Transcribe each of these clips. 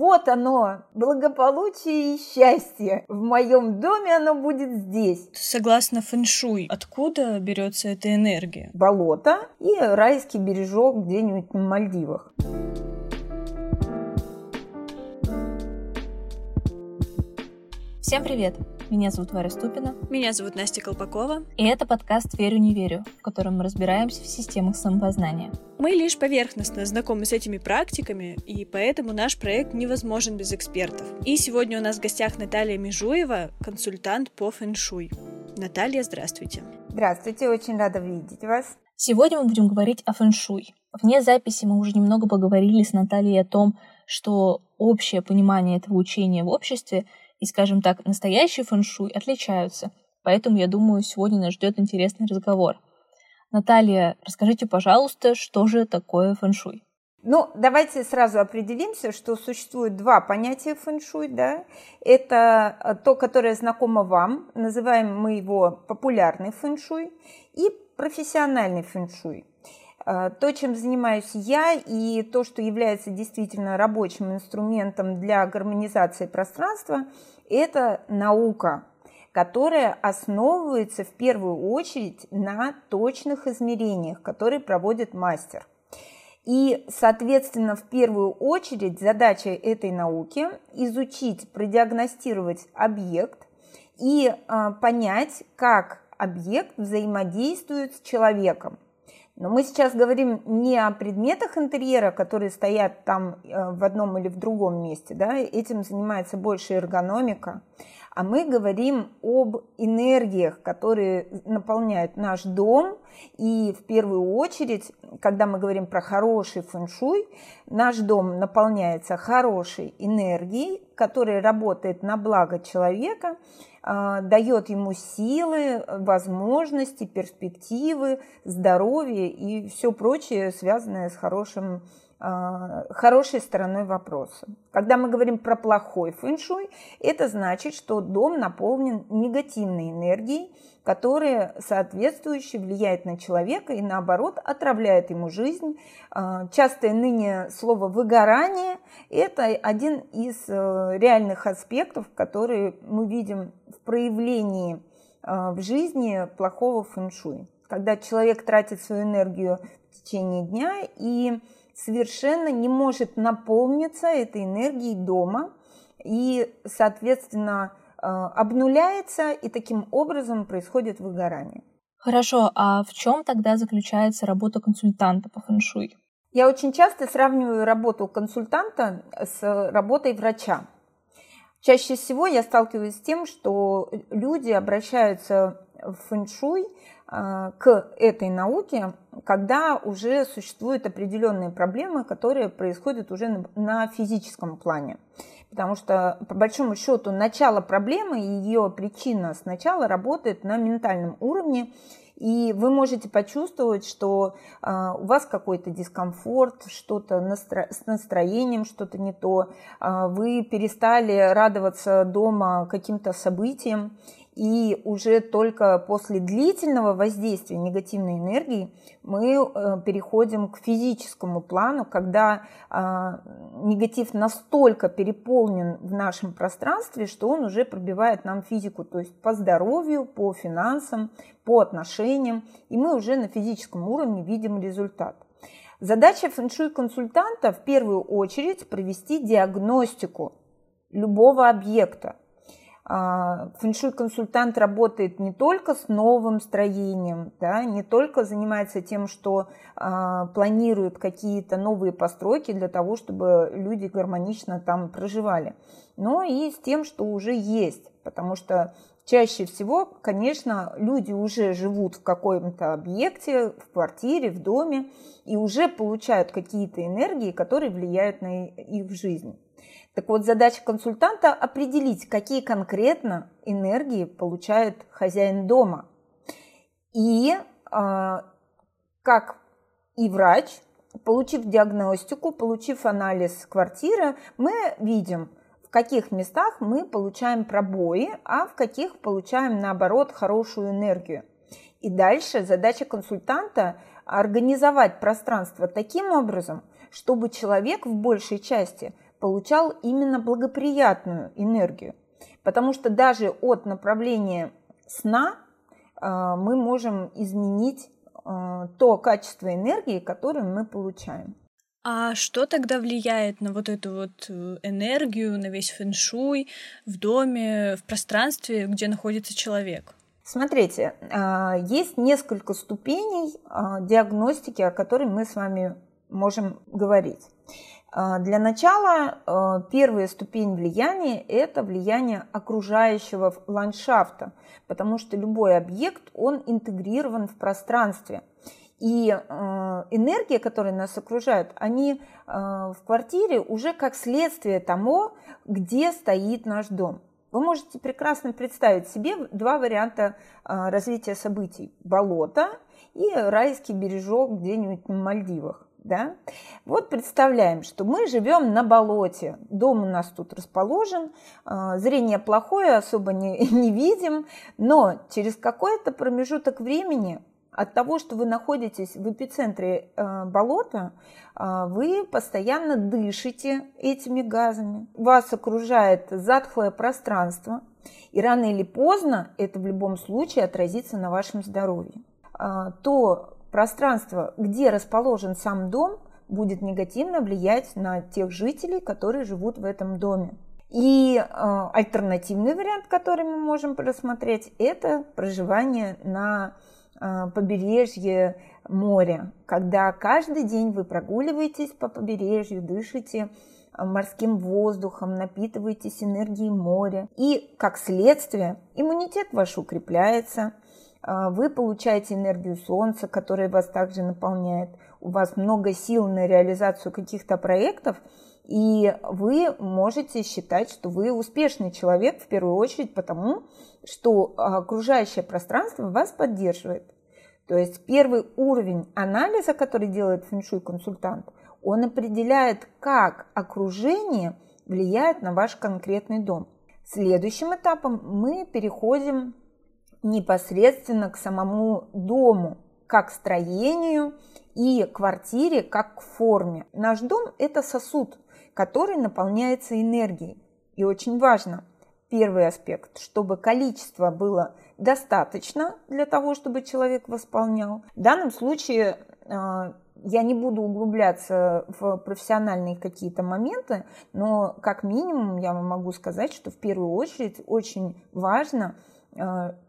вот оно, благополучие и счастье. В моем доме оно будет здесь. Согласно фэншуй, откуда берется эта энергия? Болото и райский бережок где-нибудь на Мальдивах. Всем привет! Меня зовут Варя Ступина. Меня зовут Настя Колпакова. И это подкаст «Верю, не верю», в котором мы разбираемся в системах самопознания. Мы лишь поверхностно знакомы с этими практиками, и поэтому наш проект невозможен без экспертов. И сегодня у нас в гостях Наталья Межуева, консультант по фэншуй. Наталья, здравствуйте. Здравствуйте, очень рада видеть вас. Сегодня мы будем говорить о фэншуй. Вне записи мы уже немного поговорили с Натальей о том, что общее понимание этого учения в обществе и, скажем так, настоящий фэншуй отличаются. Поэтому, я думаю, сегодня нас ждет интересный разговор. Наталья, расскажите, пожалуйста, что же такое фэншуй? Ну, давайте сразу определимся, что существует два понятия фэншуй, да. Это э, то, которое знакомо вам, называем мы его популярный фэншуй, и профессиональный фэншуй. Э, то, чем занимаюсь я, и то, что является действительно рабочим инструментом для гармонизации пространства, это наука, которая основывается в первую очередь на точных измерениях, которые проводит мастер. И, соответственно, в первую очередь задача этой науки изучить, продиагностировать объект и э, понять, как объект взаимодействует с человеком – но мы сейчас говорим не о предметах интерьера, которые стоят там э, в одном или в другом месте, да, этим занимается больше эргономика, а мы говорим об энергиях, которые наполняют наш дом. И в первую очередь, когда мы говорим про хороший фэншуй, наш дом наполняется хорошей энергией, которая работает на благо человека – а, дает ему силы, возможности, перспективы, здоровье и все прочее, связанное с хорошим, хорошей стороной вопроса. Когда мы говорим про плохой фэншуй, это значит, что дом наполнен негативной энергией, которая соответствующе влияет на человека и наоборот отравляет ему жизнь. А, частое ныне слово «выгорание» – это один из э, реальных аспектов, которые мы видим в проявлении а, в жизни плохого фэншуй. Когда человек тратит свою энергию в течение дня и совершенно не может наполниться этой энергией дома, и, соответственно, а, обнуляется, и таким образом происходит выгорание. Хорошо, а в чем тогда заключается работа консультанта по фэншуй? Я очень часто сравниваю работу консультанта с работой врача. Чаще всего я сталкиваюсь с тем, что люди обращаются в фэншуй к этой науке, когда уже существуют определенные проблемы, которые происходят уже на физическом плане. Потому что, по большому счету, начало проблемы и ее причина сначала работает на ментальном уровне, и вы можете почувствовать, что э, у вас какой-то дискомфорт, что-то с настроением, что-то не то, э, вы перестали радоваться дома каким-то событиям, и уже только после длительного воздействия негативной энергии мы э, переходим к физическому плану, когда а, негатив настолько переполнен в нашем пространстве, что он уже пробивает нам физику, то есть по здоровью, по финансам, по отношениям, и мы уже на физическом уровне видим результат. Задача фэншуй-консультанта в первую очередь провести диагностику любого объекта, фэншуй-консультант работает не только с новым строением, да, не только занимается тем, что а, планирует какие-то новые постройки для того, чтобы люди гармонично там проживали, но и с тем, что уже есть, потому что чаще всего, конечно, люди уже живут в каком-то объекте, в квартире, в доме, и уже получают какие-то энергии, которые влияют на их жизнь. Так вот, задача консультанта – определить, какие конкретно энергии получает хозяин дома. И а, как и врач, получив диагностику, получив анализ квартиры, мы видим, в каких местах мы получаем пробои, а в каких получаем, наоборот, хорошую энергию. И дальше задача консультанта – организовать пространство таким образом, чтобы человек в большей части получал именно благоприятную энергию. Потому что даже от направления сна э, мы можем изменить э, то качество энергии, которое мы получаем. А что тогда влияет на вот эту вот э, энергию, на весь фэншуй в доме, в пространстве, где находится человек? Смотрите, есть несколько ступеней диагностики, о которой мы с вами можем говорить. А, для начала а, первая ступень влияния – это влияние окружающего ландшафта, потому что любой объект, он интегрирован в пространстве. И а, энергия, которая нас окружает, они в квартире уже как следствие тому, где стоит наш дом. Вы можете прекрасно представить себе два варианта развития событий. Болото и райский бережок где-нибудь на Мальдивах да? Вот представляем, что мы живем на болоте, дом у нас тут расположен, а, зрение плохое, особо не, не видим, но через какой-то промежуток времени от того, что вы находитесь в эпицентре э, болота, э, вы постоянно дышите этими газами, вас окружает затхлое пространство, и рано или поздно это в любом случае отразится на вашем здоровье. Э, то пространство, где расположен сам дом, будет негативно влиять на тех жителей, которые живут в этом доме. И э, альтернативный вариант, который мы можем рассмотреть, это проживание на э, побережье моря, когда каждый день вы прогуливаетесь по побережью, дышите э, морским воздухом, напитываетесь энергией моря. И, как следствие, иммунитет ваш укрепляется – вы получаете энергию Солнца, которая вас также наполняет. У вас много сил на реализацию каких-то проектов, и вы можете считать, что вы успешный человек в первую очередь потому, что окружающее пространство вас поддерживает. То есть первый уровень анализа, который делает фэншуй консультант, он определяет, как окружение влияет на ваш конкретный дом. Следующим этапом мы переходим непосредственно к самому дому, как строению и квартире, как к форме. Наш дом – это сосуд, который наполняется энергией. И очень важно, первый аспект, чтобы количество было достаточно для того, чтобы человек восполнял. В данном случае э, я не буду углубляться в профессиональные какие-то моменты, но как минимум я вам могу сказать, что в первую очередь очень важно –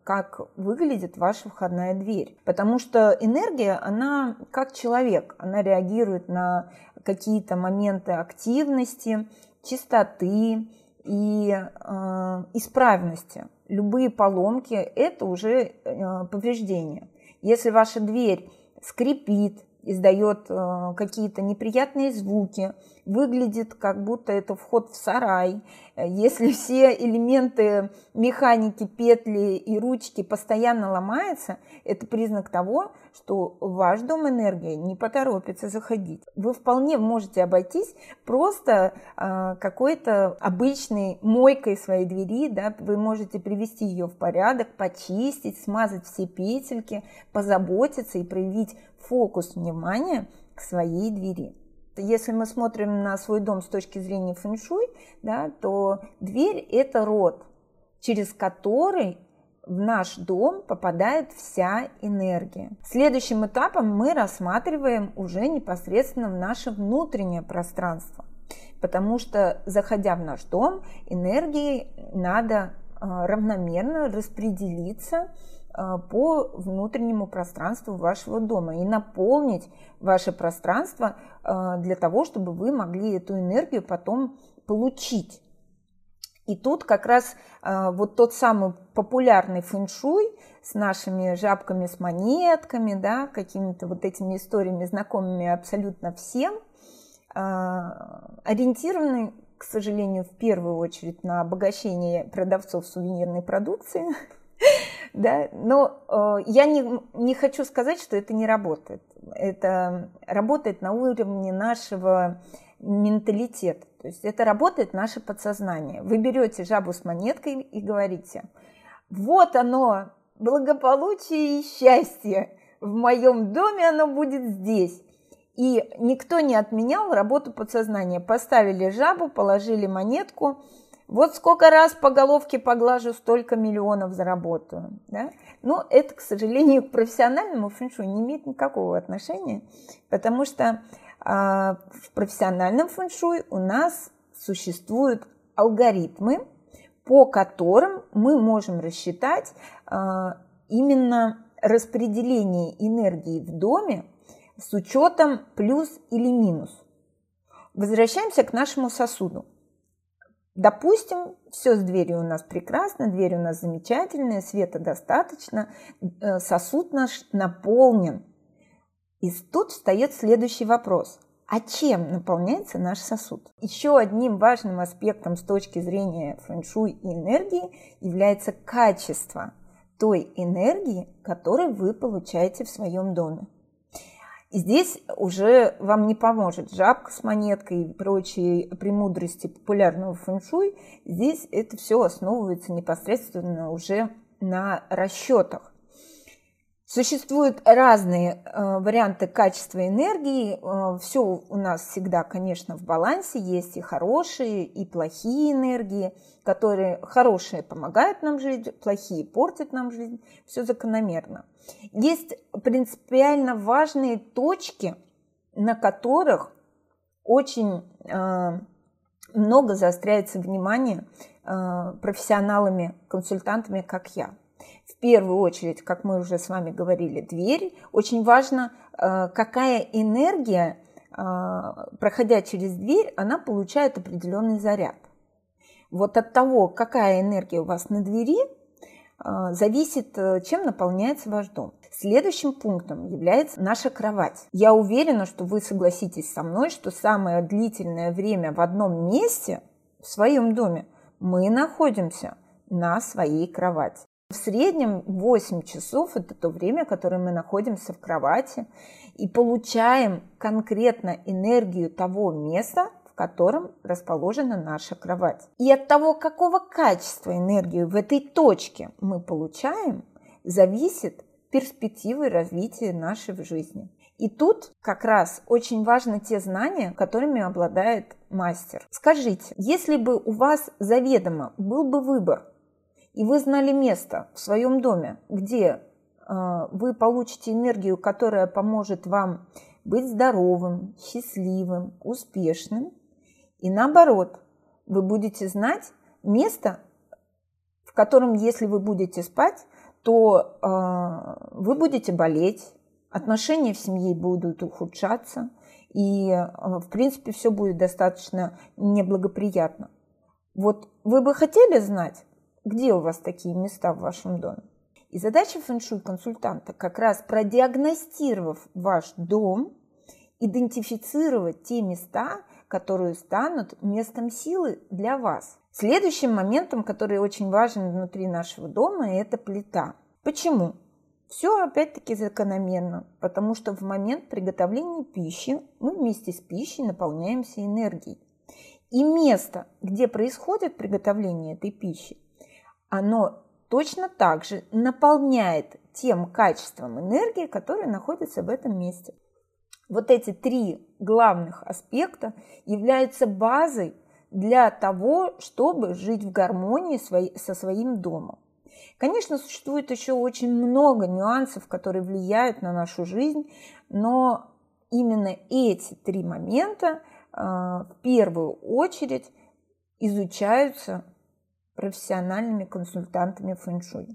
как выглядит ваша входная дверь. Потому что энергия, она как человек, она реагирует на какие-то моменты активности, чистоты и э, исправности. Любые поломки – это уже э, повреждение. Если ваша дверь скрипит, издает э, какие-то неприятные звуки, выглядит как будто это вход в сарай. Если все элементы механики, петли и ручки постоянно ломаются, это признак того, что ваш дом энергии не поторопится заходить. Вы вполне можете обойтись просто э, какой-то обычной мойкой своей двери, да, вы можете привести ее в порядок, почистить, смазать все петельки, позаботиться и проявить фокус внимания к своей двери. Если мы смотрим на свой дом с точки зрения фэншуй, да, то дверь – это рот, через который в наш дом попадает вся энергия. Следующим этапом мы рассматриваем уже непосредственно в наше внутреннее пространство, потому что, заходя в наш дом, энергии надо а, равномерно распределиться по внутреннему пространству вашего дома и наполнить ваше пространство а, для того, чтобы вы могли эту энергию потом получить. И тут как раз а, вот тот самый популярный фэншуй с нашими жабками с монетками, да, какими-то вот этими историями, знакомыми абсолютно всем, ориентированный, к сожалению, в первую очередь на обогащение продавцов сувенирной продукции – да, но э, я не, не хочу сказать, что это не работает. Это работает на уровне нашего менталитета. То есть это работает наше подсознание. Вы берете жабу с монеткой и говорите, вот оно, благополучие и счастье, в моем доме оно будет здесь. И никто не отменял работу подсознания. Поставили жабу, положили монетку. Вот сколько раз по головке поглажу, столько миллионов заработаю. Да? Но это, к сожалению, к профессиональному фэншуй не имеет никакого отношения, потому что а, в профессиональном фэншуй у нас существуют алгоритмы, по которым мы можем рассчитать а, именно распределение энергии в доме с учетом плюс или минус. Возвращаемся к нашему сосуду. Допустим, все с дверью у нас прекрасно, дверь у нас замечательная, света достаточно, э, сосуд наш наполнен. И тут встает следующий вопрос. А чем наполняется наш сосуд? Еще одним важным аспектом с точки зрения фэншуй и энергии является качество той энергии, которую вы получаете в своем доме. И здесь уже вам не поможет жабка с монеткой и прочие премудрости популярного фэншуй. Здесь это все основывается непосредственно уже на расчетах. Существуют разные э, варианты качества энергии. Э, все у нас всегда, конечно, в балансе. Есть и хорошие, и плохие энергии, которые хорошие помогают нам жить, плохие портят нам жизнь. Все закономерно. Есть принципиально важные точки, на которых очень э, много заостряется внимание профессионалами, консультантами, как я первую очередь, как мы уже с вами говорили, дверь. Очень важно, э, какая энергия, э, проходя через дверь, она получает определенный заряд. Вот от того, какая энергия у вас на двери, э, зависит, чем наполняется ваш дом. Следующим пунктом является наша кровать. Я уверена, что вы согласитесь со мной, что самое длительное время в одном месте, в своем доме, мы находимся на своей кровати. В среднем 8 часов – это то время, которое мы находимся в кровати и получаем конкретно энергию того места, в котором расположена наша кровать. И от того, какого качества энергию в этой точке мы получаем, зависит перспективы развития нашей в жизни. И тут как раз очень важны те знания, которыми обладает мастер. Скажите, если бы у вас заведомо был бы выбор и вы знали место в своем доме, где э, вы получите энергию, которая поможет вам быть здоровым, счастливым, успешным, и наоборот, вы будете знать место, в котором, если вы будете спать, то э, вы будете болеть, отношения в семье будут ухудшаться, и, э, в принципе, все будет достаточно неблагоприятно. Вот вы бы хотели знать, где у вас такие места в вашем доме. И задача фэншуй-консультанта как раз продиагностировав ваш дом, идентифицировать те места, которые станут местом силы для вас. Следующим моментом, который очень важен внутри нашего дома, это плита. Почему? Все опять-таки закономерно, потому что в момент приготовления пищи мы вместе с пищей наполняемся энергией. И место, где происходит приготовление этой пищи, оно точно так же наполняет тем качеством энергии, которое находится в этом месте. Вот эти три главных аспекта являются базой для того, чтобы жить в гармонии со своим домом. Конечно, существует еще очень много нюансов, которые влияют на нашу жизнь, но именно эти три момента а, в первую очередь изучаются профессиональными консультантами фэншуй.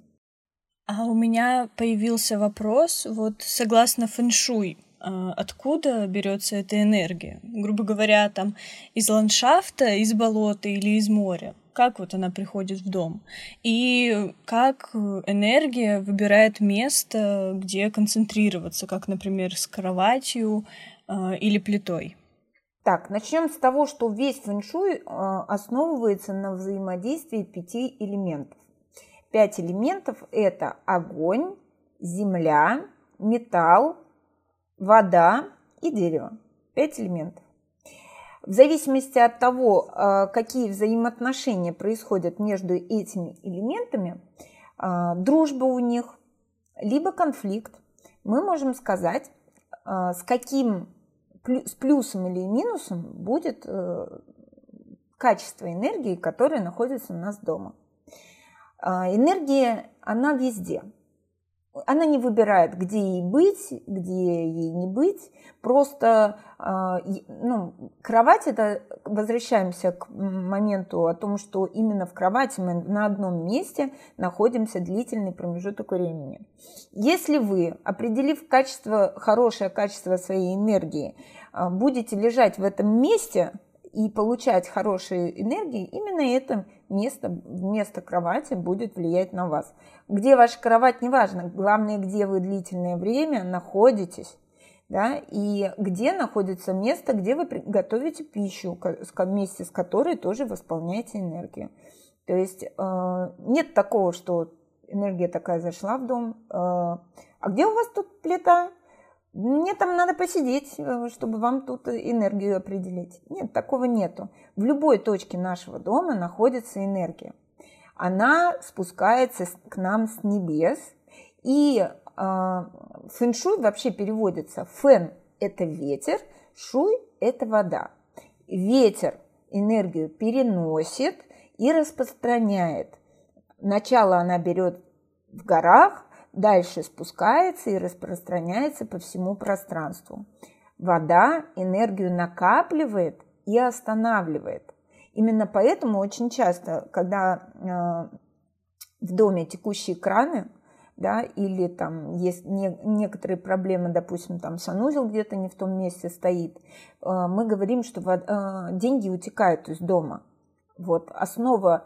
А у меня появился вопрос, вот согласно фэншуй, а, откуда берется эта энергия? Грубо говоря, там из ландшафта, из болота или из моря? Как вот она приходит в дом? И как энергия выбирает место, где концентрироваться, как, например, с кроватью э, или плитой? Так, начнем с того, что весь фэншуй а, основывается на взаимодействии пяти элементов. Пять элементов – это огонь, земля, металл, вода и дерево. Пять элементов. В зависимости от того, а, какие взаимоотношения происходят между этими элементами, а, дружба у них, либо конфликт, мы можем сказать, с каким с плюсом или минусом будет э, качество энергии, которая находится у нас дома. А, энергия, она везде – она не выбирает, где ей быть, где ей не быть. Просто а, ну, кровать это возвращаемся к моменту о том, что именно в кровати мы на одном месте находимся длительный промежуток времени. Если вы, определив качество, хорошее качество своей энергии, а, будете лежать в этом месте и получать хорошие энергии, именно это место вместо кровати будет влиять на вас. Где ваша кровать, неважно. Главное, где вы длительное время находитесь. Да, и где находится место, где вы готовите пищу, вместе с которой тоже восполняете энергию. То есть э, нет такого, что энергия такая зашла в дом. Э, а где у вас тут плита? Мне там надо посидеть, э, чтобы вам тут энергию определить. Нет, такого нету. В любой точке нашего дома находится энергия она спускается к нам с небес. И э, фэншуй вообще переводится фэн – это ветер, шуй – это вода. Ветер энергию переносит и распространяет. Начало она берет в горах, дальше спускается и распространяется по всему пространству. Вода энергию накапливает и останавливает. Именно поэтому очень часто, когда э, в доме текущие краны, да, или там есть не, некоторые проблемы, допустим, там санузел где-то не в том месте стоит, э, мы говорим, что э, деньги утекают из дома. Вот основа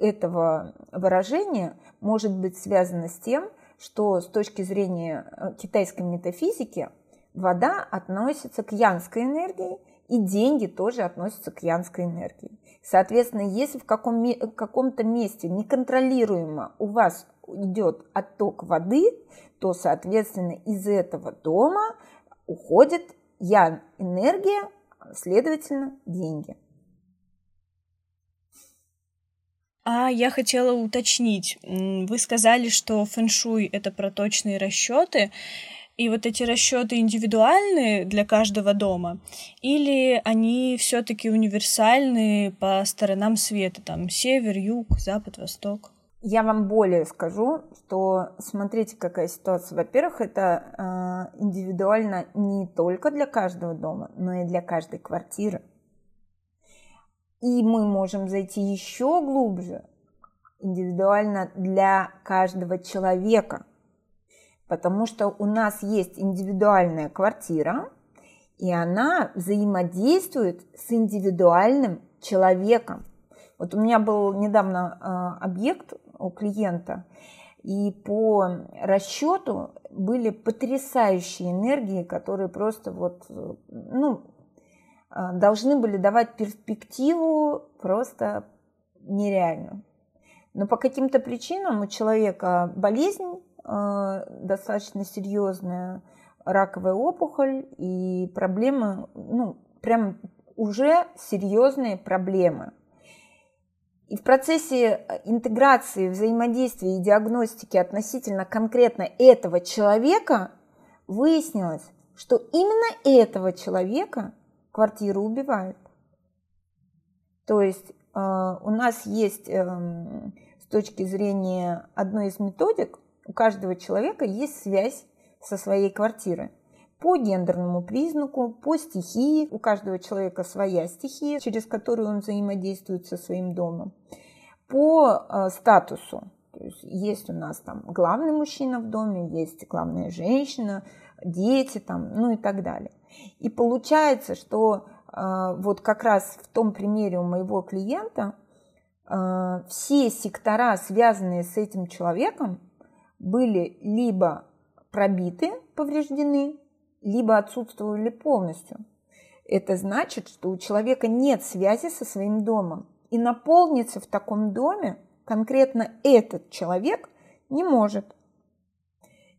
этого выражения может быть связана с тем, что с точки зрения китайской метафизики вода относится к янской энергии, и деньги тоже относятся к янской энергии. Соответственно, если в каком, каком-то месте неконтролируемо у вас идет отток воды, то, соответственно, из этого дома уходит ян энергия, следовательно, деньги. А я хотела уточнить. Вы сказали, что фэншуй это про точные расчеты. И вот эти расчеты индивидуальные для каждого дома, или они все-таки универсальные по сторонам света, там север, юг, запад, восток? Я вам более скажу, что смотрите, какая ситуация. Во-первых, это э, индивидуально не только для каждого дома, но и для каждой квартиры. И мы можем зайти еще глубже, индивидуально для каждого человека – потому что у нас есть индивидуальная квартира, и она взаимодействует с индивидуальным человеком. Вот у меня был недавно э, объект у клиента, и по расчету были потрясающие энергии, которые просто вот, ну, должны были давать перспективу просто нереальную. Но по каким-то причинам у человека болезнь Э, достаточно серьезная раковая опухоль и проблемы, ну, прям уже серьезные проблемы. И в процессе интеграции, взаимодействия и диагностики относительно конкретно этого человека выяснилось, что именно этого человека квартира убивает. То есть э, у нас есть э, с точки зрения одной из методик у каждого человека есть связь со своей квартирой. По гендерному признаку, по стихии. У каждого человека своя стихия, через которую он взаимодействует со своим домом. По э, статусу. То есть, есть у нас там главный мужчина в доме, есть главная женщина, дети там, ну и так далее. И получается, что э, вот как раз в том примере у моего клиента э, все сектора, связанные с этим человеком, были либо пробиты, повреждены, либо отсутствовали полностью. Это значит, что у человека нет связи со своим домом. И наполниться в таком доме конкретно этот человек не может.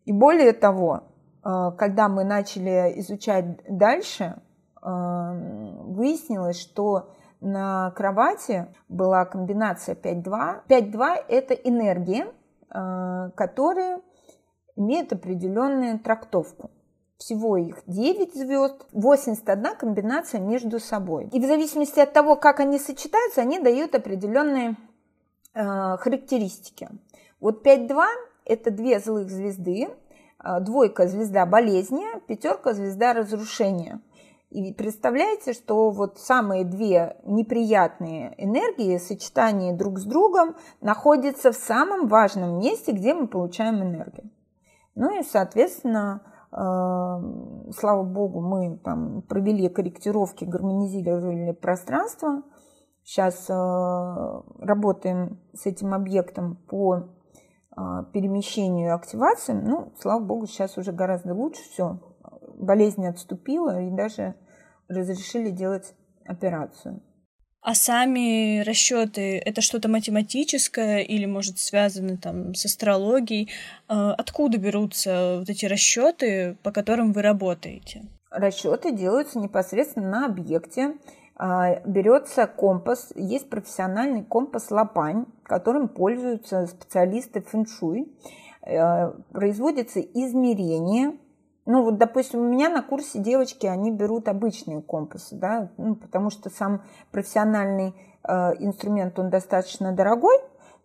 И более того, когда мы начали изучать дальше, выяснилось, что на кровати была комбинация 5-2. 5-2 – это энергия, Э, которые имеют определенную трактовку. всего их 9 звезд, 81 комбинация между собой. И в зависимости от того, как они сочетаются, они дают определенные э, характеристики. Вот 5-2 – это две злых звезды, двойка – звезда болезни, пятерка – звезда разрушения. И представляете, что вот самые две неприятные энергии, сочетание друг с другом, находятся в самом важном месте, где мы получаем энергию. Ну и, соответственно, Эм, слава богу, мы там провели корректировки, гармонизировали пространство. Сейчас э, работаем с этим объектом по перемещению и активации. Ну, слава богу, сейчас уже гораздо лучше все. Болезнь отступила и даже разрешили делать операцию. А сами расчеты это что-то математическое или, может, связано там с астрологией? А, откуда берутся вот эти расчеты, по которым вы работаете? Расчеты делаются непосредственно на объекте. А, берется компас, есть профессиональный компас Лапань, которым пользуются специалисты фэншуй. Э, производится измерение ну, вот, допустим, у меня на курсе девочки, они берут обычные компасы, да, ну, потому что сам профессиональный э, инструмент, он достаточно дорогой,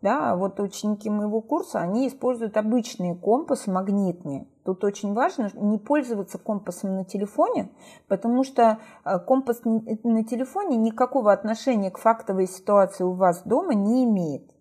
да, вот ученики моего курса, они используют обычные компасы магнитные. Тут очень важно не пользоваться компасом на телефоне, потому что э, компас на телефоне никакого отношения к фактовой ситуации у вас дома не имеет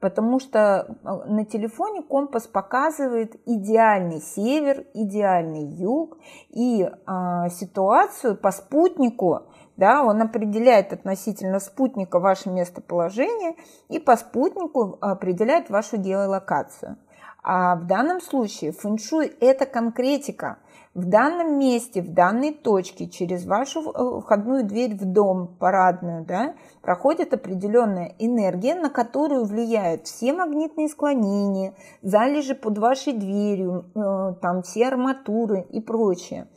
потому что а, на телефоне компас показывает идеальный север, идеальный юг и а, ситуацию по спутнику, да, он определяет относительно спутника ваше местоположение и по спутнику определяет вашу геолокацию. А в данном случае фэншуй – это конкретика – в данном месте, в данной точке, через вашу э, входную дверь в дом, парадную, да, проходит определенная энергия, на которую влияют все магнитные склонения, залежи под вашей дверью, э, там все арматуры и прочее.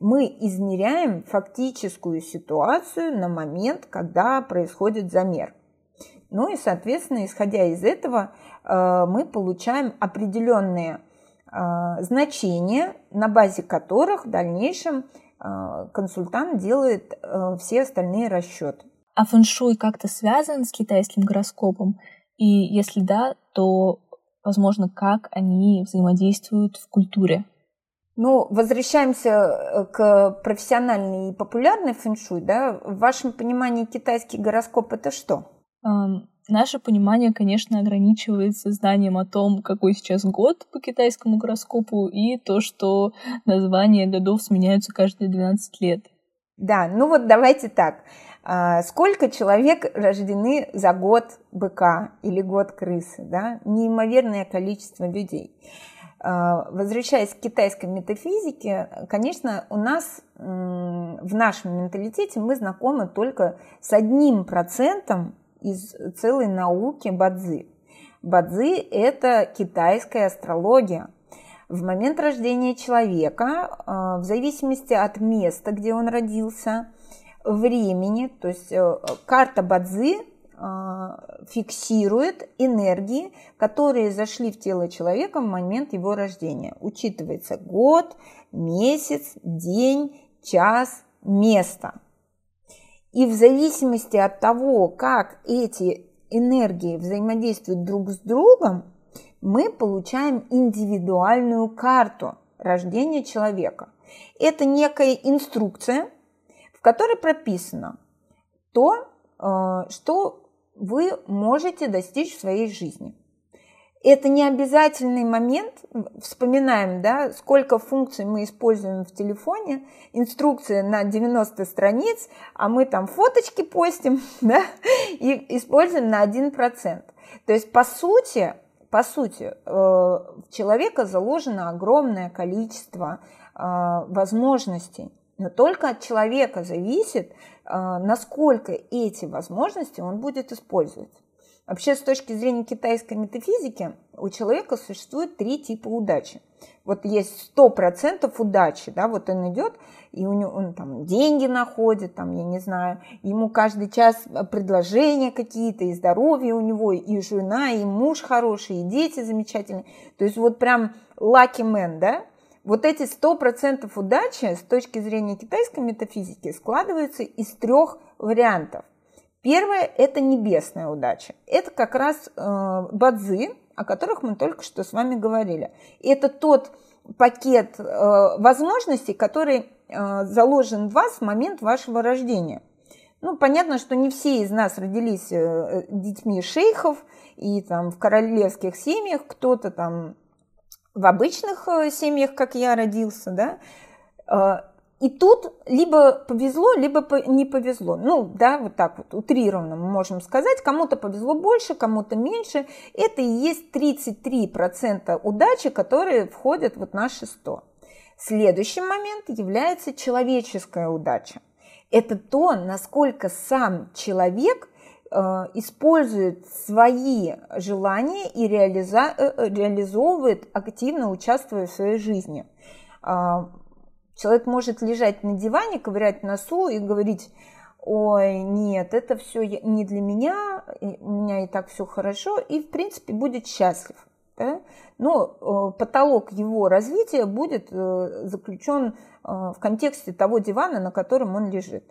Мы измеряем фактическую ситуацию на момент, когда происходит замер. Ну и, соответственно, исходя из этого, э, мы получаем определенные а, значения, на базе которых в дальнейшем а, консультант делает все остальные расчеты. А фэншуй как-то связан с китайским гороскопом? И если да, то, возможно, как они взаимодействуют в культуре? Ну, возвращаемся э, к профессиональной и популярной фэншуй, да? В вашем понимании китайский гороскоп это что? Наше понимание, конечно, ограничивается знанием о том, какой сейчас год по китайскому гороскопу, и то, что названия годов сменяются каждые 12 лет. Да, ну вот давайте так. А, сколько человек рождены за год быка или год крысы? Да? Неимоверное количество людей. А, возвращаясь к китайской метафизике, конечно, у нас в нашем менталитете мы знакомы только с одним процентом из целой науки Бадзи. Бадзи – это китайская астрология. В момент рождения человека, а, в зависимости от места, где он родился, времени, то есть э, карта Бадзи фиксирует энергии, которые зашли в тело человека в момент его рождения. Учитывается год, месяц, день, час, место – и в зависимости от того, как эти энергии взаимодействуют друг с другом, мы получаем индивидуальную карту рождения человека. Это некая инструкция, в которой прописано то, э, что вы можете достичь в своей жизни это не обязательный момент. Вспоминаем, да, сколько функций мы используем в телефоне. Инструкция на 90 страниц, а мы там фоточки постим, да, и используем на 1%. То есть, по сути, по сути, э, в человека заложено огромное количество э, возможностей. Но только от человека зависит, насколько эти возможности он будет использовать. Вообще, с точки зрения китайской метафизики, у человека существует три типа удачи. Вот есть сто процентов удачи, да, вот он идет, и у него, он там деньги находит, там, я не знаю, ему каждый час предложения какие-то, и здоровье у него, и жена, и муж хороший, и дети замечательные. То есть вот прям lucky man, да, Вот эти 100% удачи с точки зрения китайской метафизики складываются из трех вариантов. Первое – это небесная удача. Это как раз э, бадзы, о которых мы только что с вами говорили. Это тот пакет э, возможностей, который э, заложен в вас в момент вашего рождения. Ну, понятно, что не все из нас родились э, детьми шейхов и там в королевских семьях, кто-то там в обычных э, семьях, как я родился, да. Э, и тут либо повезло, либо не повезло. Ну, да, вот так вот утрированно мы можем сказать. Кому-то повезло больше, кому-то меньше. Это и есть 33% удачи, которые входят вот в наши 100. Следующий момент является человеческая удача. Это то, насколько сам человек использует свои желания и реализа- э, реализовывает, активно участвуя в своей жизни. А, Человек может лежать на диване, ковырять носу и говорить, ой, нет, это все не для меня, у меня и так все хорошо, и, в принципе, будет счастлив. Да? Но э, потолок его развития будет э, заключен э, в контексте того дивана, на котором он лежит.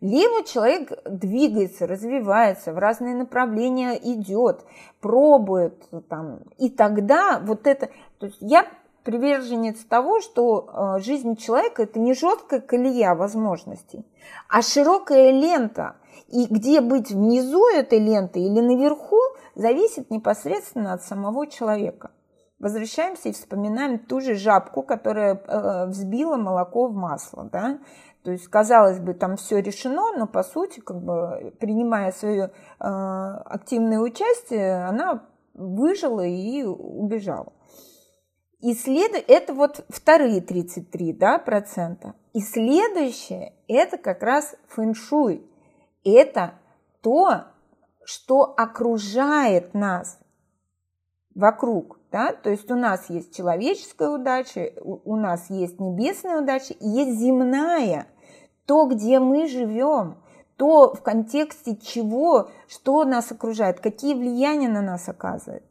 Либо человек двигается, развивается, в разные направления идет, пробует, там, и тогда вот это... То есть я приверженец того, что э, жизнь человека это не жесткая колея возможностей, а широкая лента. И где быть внизу этой ленты или наверху, зависит непосредственно от самого человека. Возвращаемся и вспоминаем ту же жабку, которая э, взбила молоко в масло. Да? То есть, казалось бы, там все решено, но по сути, как бы, принимая свое э, активное участие, она выжила и убежала. И след... это вот вторые 33 да, процента. И следующее – это как раз фэншуй. Это то, что окружает нас вокруг. Да? То есть у нас есть человеческая удача, у нас есть небесная удача, и есть земная, то, где мы живем, то в контексте чего, что нас окружает, какие влияния на нас оказывает.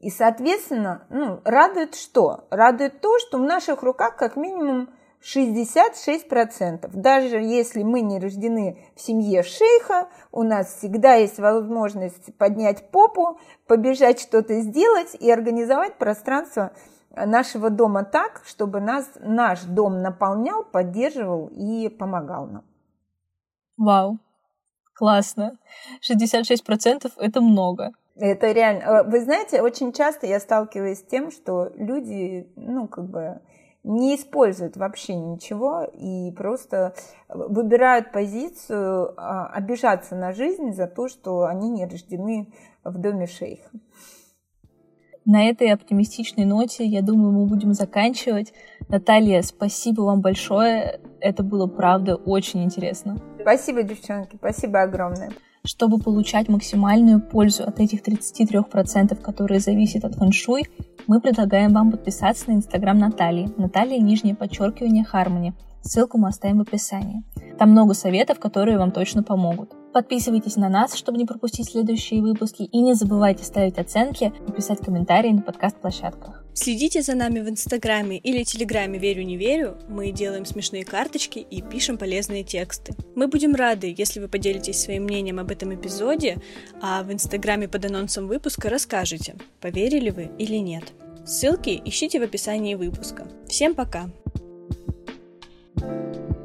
И, соответственно, ну, радует что? Радует то, что в наших руках как минимум 66%. Даже если мы не рождены в семье шейха, у нас всегда есть возможность поднять попу, побежать что-то сделать и организовать пространство нашего дома так, чтобы нас, наш дом наполнял, поддерживал и помогал нам. Вау, классно. 66% это много. Это реально. Вы знаете, очень часто я сталкиваюсь с тем, что люди, ну, как бы не используют вообще ничего и просто выбирают позицию а, обижаться на жизнь за то, что они не рождены в доме шейха. На этой оптимистичной ноте, я думаю, мы будем заканчивать. Наталья, спасибо вам большое. Это было, правда, очень интересно. Спасибо, девчонки. Спасибо огромное. Чтобы получать максимальную пользу от этих 33%, которые зависят от фэншуй, мы предлагаем вам подписаться на инстаграм Натальи. Наталья, нижнее подчеркивание, Хармони. Ссылку мы оставим в описании. Там много советов, которые вам точно помогут. Подписывайтесь на нас, чтобы не пропустить следующие выпуски, и не забывайте ставить оценки и писать комментарии на подкаст-площадках. Следите за нами в Инстаграме или Телеграме «Верю, не верю». Мы делаем смешные карточки и пишем полезные тексты. Мы будем рады, если вы поделитесь своим мнением об этом эпизоде, а в Инстаграме под анонсом выпуска расскажете, поверили вы или нет. Ссылки ищите в описании выпуска. Всем пока! Thank you